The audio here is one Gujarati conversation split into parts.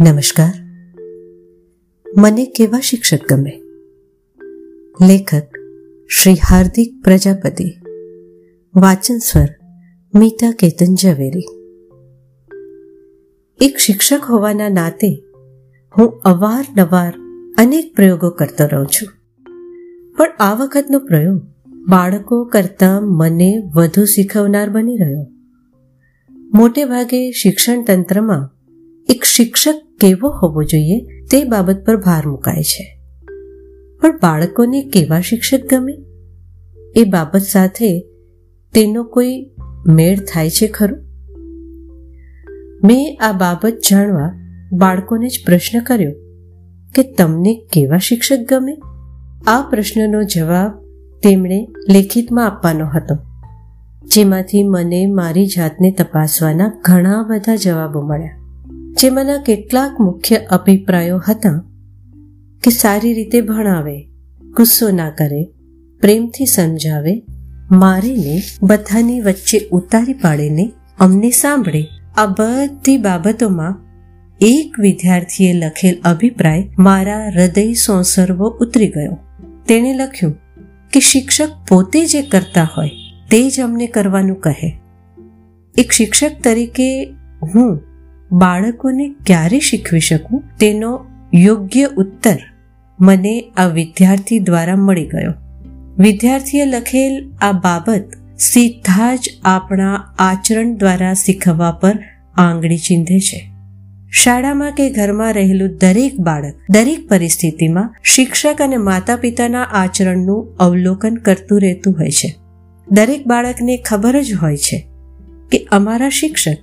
નમસ્કાર. મને કેવા શિક્ષક ગમે? લેખક શ્રી હાર્દિક પ્રજાપતિ, વાચન સ્વર મીતા કેતન ઝવેરી. એક શિક્ષક હોવાના નાતે હું અવારનવાર અનેક પ્રયોગો કરતો રહું છું. પણ આ વખતનો પ્રયોગ બાળકો કરતાં મને વધુ શીખવનાર બની રહ્યો. મોટે ભાગે શિક્ષણ તંત્રમાં એક શિક્ષક કેવો હોવો જોઈએ તે બાબત પર ભાર મુકાય છે. પણ બાળકોને કેવા શિક્ષક ગમે? એ બાબત સાથે તેનો કોઈ મેળ થાય છે ખરું? મેં આ બાબત જાણવા બાળકોને જ પ્રશ્ન કર્યો કે તમને કેવા શિક્ષક ગમે? આ પ્રશ્નનો જવાબ તેમણે લેખિતમાં આપવાનો હતો, જેમાંથી મને મારી જાતને તપાસવાના ઘણા બધા જવાબો મળ્યા. જેમાંના કેટલાક મુખ્ય અભિપ્રાયો હતા કે સારી રીતે ભણાવે, ગુસ્સો ના કરે, પ્રેમથી સમજાવે, મારીને બધાની વચ્ચે ઉતારી પાડીને અમને સાંભળે. આ બધી બાબતોમાં એક વિદ્યાર્થીએ લખેલ અભિપ્રાય મારા હૃદય સોંસર્વો ઉતરી ગયો. તેણે લખ્યું કે શિક્ષક પોતે જે કરતા હોય તે જ અમને કરવાનું કહે. એક શિક્ષક તરીકે હું બાળકોને ક્યારે શીખવી શકું? તેનો યોગ્ય ઉત્તર મને આ વિદ્યાર્થી દ્વારા મળી ગયો. વિદ્યાર્થીએ લખેલ આ બાબત સીધા જ આપણા આચરણ દ્વારા શીખવવા પર આંગળી ચીંધે છે. શાળામાં કે ઘરમાં રહેલું દરેક બાળક દરેક પરિસ્થિતિમાં શિક્ષક અને માતા પિતાના આચરણનું અવલોકન કરતું રહેતું હોય છે. દરેક બાળકને ખબર જ હોય છે કે અમારા શિક્ષક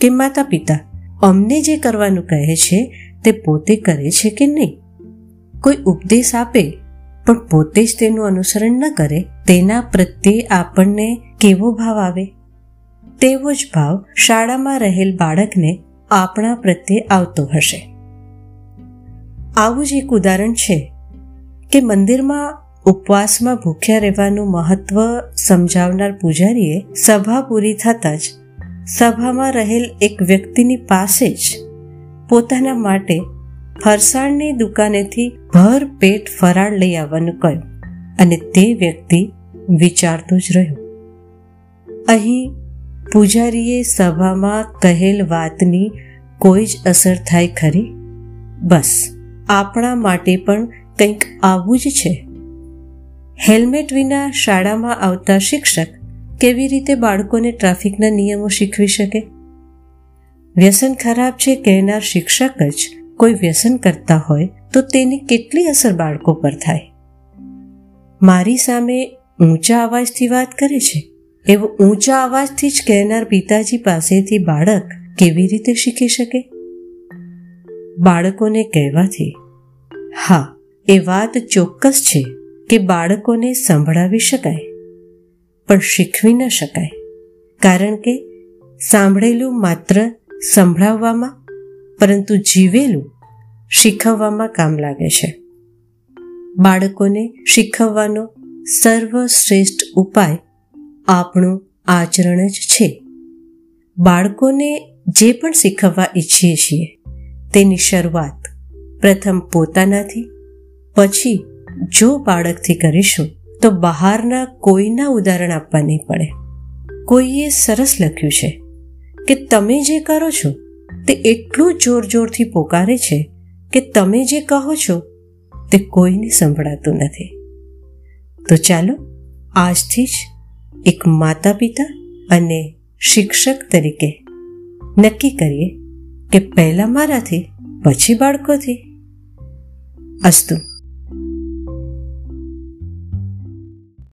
કે માતા પિતા અમને જે કરવાનું કહે છે, તે પોતે કરે છે કે નહીં? કોઈ ઉપદેશ આપે, પણ પોતે જ તેનું અનુસરણ ન કરે, તેના પ્રત્યે આપણને કેવો ભાવ આવે? તેવો જ ભાવ શાળામાં રહેલ બાળકને આપણા પ્રત્યે આવતો હશે. આવું જ એક ઉદાહરણ છે કે મંદિરમાં ઉપવાસમાં ભૂખ્યા રહેવાનું મહત્વ સમજાવનાર પૂજારીએ સભા પૂરી થતાં જ સભામાં રહેલ એક વ્યક્તિની પાસે જ પોતાના માટે ફરસાણની દુકાનેથી ભર પેટ ફરાળ લઈ આવવાનું કહ્યું અને તે વ્યક્તિ વિચારતો જ રહ્યો. અહીં પૂજારીએ સભામાં કહેલ વાતની કોઈ જ અસર થાય ખરી? બસ, આપણા માટે પણ કંઈક આવું જ છે. હેલ્મેટ વિના શાળામાં આવતા શિક્ષક કેવી રીતે બાળકોને ટ્રાફિકના નિયમો શીખવી શકે? વ્યસન ખરાબ છે કહેનાર શિક્ષક જ કોઈ વ્યસન કરતા હોય તો તેની કેટલી અસર બાળકો પર થાય? મારી સામે ઊંચા અવાજથી વાત કરે છે. એવો ઊંચા અવાજથી જ કહેનાર પિતાજી પાસેથી બાળક કેવી રીતે શીખી શકે? બાળકોને કહેવાથી, હા, એ વાત ચોક્કસ છે કે બાળકોને સંભળાવી શકાય. પણ શીખવી ન શકાય. કારણ કે સાંભળેલું માત્ર સંભળાવવામાં, પરંતુ જીવેલું શીખવવામાં કામ લાગે છે. બાળકોને શીખવવાનો સર્વશ્રેષ્ઠ ઉપાય આપણું આચરણ જ છે. બાળકોને જે પણ શીખવવા ઈચ્છીએ છીએ, તેની શરૂઆત પ્રથમ પોતાનાથી, પછી જો બાળકથી કરીશું તો બહારના કોઈના ઉદાહરણ આપવા નહીં પડે. કોઈએ સરસ લખ્યું છે કે તમે જે કરો છો તે એટલું જોર જોરથી પોકારે છે કે તમે જે કહો છો તે કોઈને સંભળાતું નથી. તો ચાલો આજથી જ એક માતા પિતા અને શિક્ષક તરીકે નક્કી કરીએ કે પહેલાં મારાથી, પછી બાળકોથી. અસ્તુ.